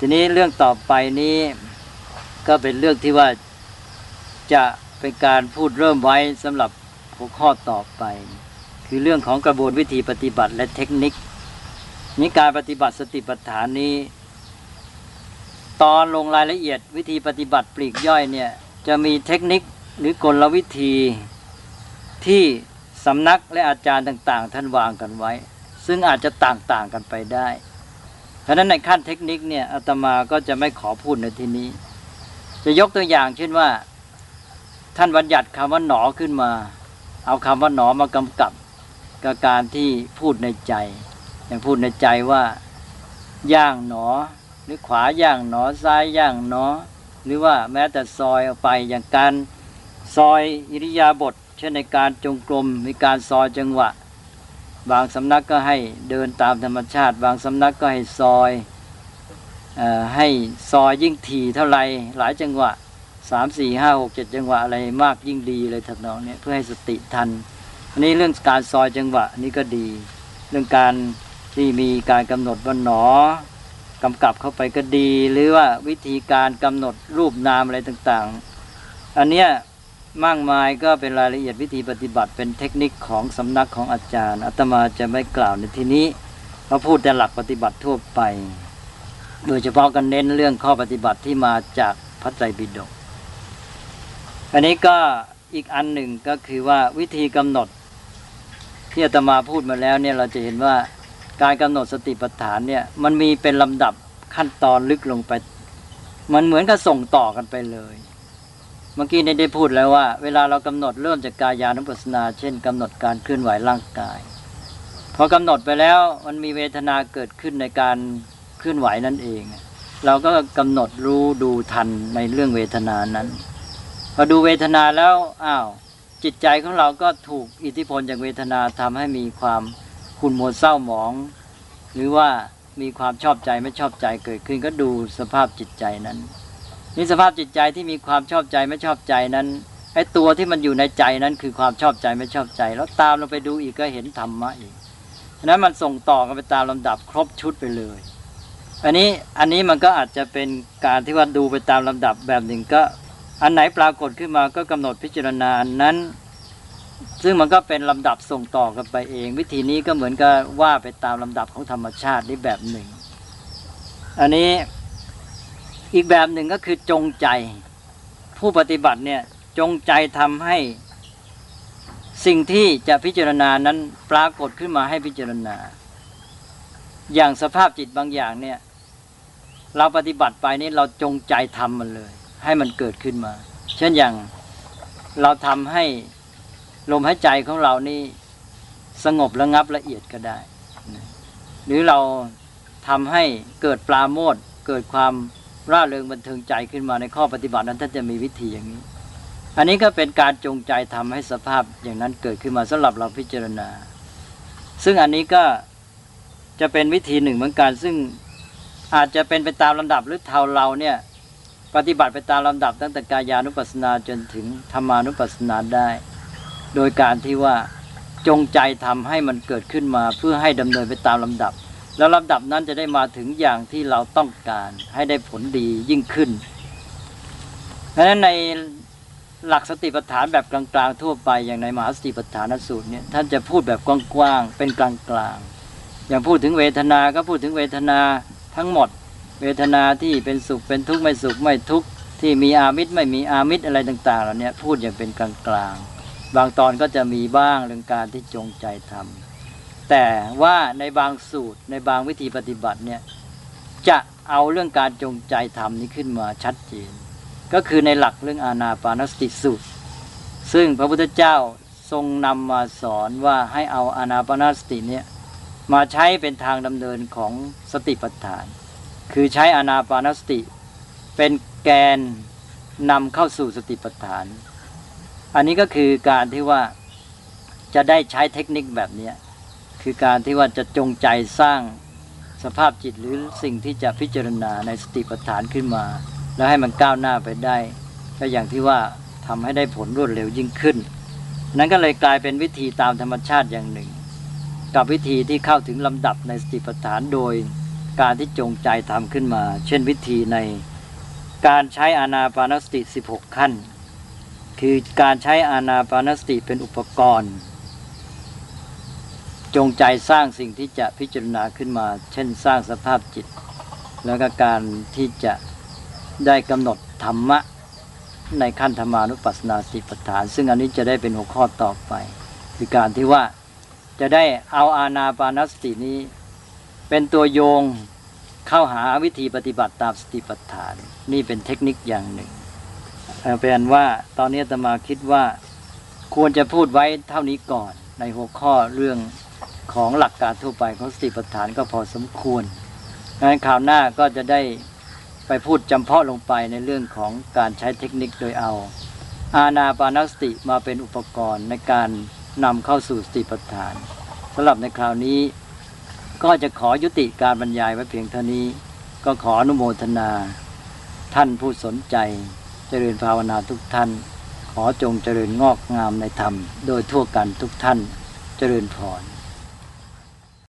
ทีนี้เรื่องต่อไปนี้ก็เป็นเรื่องที่ว่าจะเป็นการพูดเริ่มไว้สำหรับหัวข้อต่อไป คือเรื่องของกระบวนวิธีปฏิบัติและเทคนิคนี้การปฏิบัติสติปัฏฐานนี้ ตอนลงรายละเอียดวิธีปฏิบัติปลีกย่อยเนี่ยจะมีเทคนิคหรือกลวิธีที่สำนักและอาจารย์ต่าง ๆ ท่านวางกันไว้ ซึ่งอาจจะต่างๆกันไปได้ เพราะฉะนั้นในขั้นเทคนิคเนี่ยอาตมาก็จะไม่ขอพูดในที่นี้ จะยกตัวอย่างเช่นว่า ท่านบัญญัติคำว่าหนอขึ้นมา เอาคำว่าหนอมากำกับกับการที่พูดในใจ อย่างพูดในใจว่าย่างหนอ หรือขวาย่างหนอซ้ายย่างหนอ หรือว่าแม้แต่ซอยออกไปอย่างการซอยอิริยาบถเช่นในการจงกรมมีการซอยจังหวะ บางสำนักก็ให้เดินตามธรรมชาติ บางสำนักก็ให้ซอยอให้ซอยยิ่งถี่เท่าไรหลายจังหวะสามสี่ห้าหกเจ็ดจังหวะอะไรมากยิ่งดีเลยทำนองเนี้ยเพื่อให้สติทันอันนี้เรื่องการซอยจังหวะนี่ก็ดี เรื่องการที่มีการกำหนดว่าหนอกำกับเข้าไปก็ดี หรือว่าวิธีการกำหนดรูปนามอะไรต่างๆ อันเนี้ย มากมายก็เป็นรายละเอียดวิธีปฏิบัติเป็นเทคนิคของสำนักของอาจารย์อาตมาจะไม่กล่าวในที่นี้มาพูดแต่หลักปฏิบัติทั่วไป โดยเฉพาะกันเน้นเรื่องข้อปฏิบัติที่มาจากพระไตรปิฎกอันนี้ก็อีกอันหนึ่งก็คือว่าวิธีกำหนด ที่อาตมาพูดมาแล้วเนี่ยเราจะเห็นว่าการกำหนดสติปัฏฐานเนี่ยมันมีเป็นลำดับขั้นตอนลึกลงไป มันเหมือนกับส่งต่อกันไปเลย เมื่อกี้ได้ได้พูดแล้วว่า เวลาเรากำหนดเริ่มจากกายานุปัสนา เช่นกำหนดการเคลื่อนไหวร่างกายพอกำหนดไปแล้วมันมีเวทนาเกิดขึ้นในการเคลื่อนไหวนั่นเอง เราก็กำหนดรู้ดูทันในเรื่องเวทนานั้นพอดูเวทนาแล้วอ้าวจิตใจของเราก็ถูกอิทธิพลจากเวทนาทำให้มีความขุ่นโมเศร้าหมอง หรือว่ามีความชอบใจไม่ชอบใจเกิดขึ้นก็ดูสภาพจิตใจนั้น นี่สภาพจิตใจที่มีความชอบใจไม่ชอบใจนั้นไอ้ตัวที่มันอยู่ในใจนั้นคือความชอบใจไม่ชอบใจ แล้วตามเราไปดูอีกก็เห็นธรรมะอีกฉะนั้นมันส่งต่อกันไปตามลำดับครบชุดไปเลย อันนี้อันนี้มันก็อาจจะเป็นการที่ว่าดูไปตามลำดับแบบหนึ่งก็ อันไหนปรากฏขึ้นมาก็กำหนดพิจารณาอันนั้น ซึ่งมันก็เป็นลำดับส่งต่อกันไปเอง วิธีนี้ก็เหมือนกับว่าไปตามลำดับของธรรมชาตินี่แบบหนึ่ง อันนี้ อีกแบบหนึ่งก็คือจงใจ ผู้ปฏิบัติเนี่ยจงใจทำให้ สิ่งที่จะพิจารณานั้นปรากฏขึ้นมาให้พิจารณา อย่างสภาพจิตบางอย่างเนี่ยเราปฏิบัติไปนี่เราจงใจทำมันเลย ให้มันเกิดขึ้นมา เช่นอย่างเราทำให้ลมหายใจของเรานี่สงบระงับละเอียดก็ได้ หรือเราทำให้เกิดปลาโมดเกิดความ ร่าเริงบันเทิงใจขึ้นมาในข้อปฏิบัตินั้นท่านจะมีวิธีอย่างนี้ อันนี้ก็เป็นการจงใจทำให้สภาพอย่างนั้นเกิดขึ้นมาสำหรับเราพิจารณา ซึ่งอันนี้ก็จะเป็นวิธีหนึ่งเหมือนกันซึ่งอาจจะเป็นไปตามลำดับหรือเท่าเราเนี่ยปฏิบัติไปตามลำดับตั้งแต่กายานุปัสสนาจนถึงธรรมานุปัสสนาได้ โดยการที่ว่าจงใจทำให้มันเกิดขึ้นมาเพื่อให้ดำเนินไปตามลำดับ แล้วลำดับนั้นจะได้มาถึงอย่างที่เราต้องการให้ได้ผลดียิ่งขึ้นเพราะฉะนั้นในหลักสติปัฏฐานแบบกลางๆทั่วไปอย่างในมหาสติปัฏฐานสูตรเนี่ยท่านจะพูดแบบกว้างๆเป็นกลางๆอย่างพูดถึงเวทนาก็พูดถึงเวทนาทั้งหมด เวทนาที่เป็นสุขเป็นทุกข์ไม่สุขไม่ทุกข์ที่มีอามิตรไม่มีอามิตรอะไรต่างๆเหล่านี้พูดอย่างเป็นกลางๆบางตอนก็จะมีบ้างเรื่องการที่จงใจทำ แต่ว่าในบางสูตรในบางวิธีปฏิบัติเนี่ยจะเอาเรื่องการจงใจทำนี้ขึ้นมาชัดเจน ก็คือในหลักเรื่องอานาปานสติสูตร ซึ่งพระพุทธเจ้าทรงนำมาสอนว่าให้เอาอานาปานสติเนี่ยมาใช้เป็นทางดำเนินของสติปัฏฐาน คือใช้อานาปานสติ เป็นแกนนำเข้าสู่สติปัฏฐาน อันนี้ก็คือการที่ว่าจะได้ใช้เทคนิคแบบนี้ คือการที่ว่าจะจงใจสร้างสภาพจิตหรือสิ่งที่จะพิจารณาในสติปัฏฐานขึ้นมา แล้วให้มันก้าวหน้าไปได้ ก็อย่างที่ว่าทำให้ได้ผลรวดเร็วยิ่งขึ้น นั้นก็เลยกลายเป็นวิธีตามธรรมชาติอย่างหนึ่ง กับวิธีที่เข้าถึงลำดับในสติปัฏฐานโดย การที่จงใจทำขึ้นมา เช่นวิธีในการใช้อานาปานสติ 16 ขั้น คือการใช้อานาปานสติเป็นอุปกรณ์ จงใจสร้างสิ่งที่จะพิจารณาขึ้นมา เช่นสร้างสภาพจิต แล้วก็การที่จะได้กำหนดธรรมะในขั้นธรรมานุปัสสนาสติปัฏฐาน ซึ่งอันนี้จะได้เป็นหัวข้อต่อไป คือการที่ว่าจะได้เอาอาณาปานสตินี้ เป็นตัวโยงเข้าหาวิธีปฏิบัติตามสติปัฏฐาน นี่เป็นเทคนิคอย่างหนึ่งเอ่อเป็นว่าตอนนี้ตมาคิดว่าควรจะพูดไว้เท่านี้ก่อนในหัวข้อเรื่อง ของหลักการทั่วไปของสติปัฏฐานก็พอสมควรดังนั้นคราวหน้าก็จะได้ไปพูดจำเพาะลงไปในเรื่องของการใช้เทคนิคโดยเอา อาณาปานสติมาเป็นอุปกรณ์ในการนำเข้าสู่สติปัฏฐานสำหรับในคราวนี้ ก็จะขอยุติการบรรยายไว้เพียงเท่านี้ ก็ขออนุโมทนา ท่านผู้สนใจ เจริญภาวนาทุกท่าน ขอจงเจริญงอกงามในธรรม โดยทั่วกันทุกท่านเจริญพร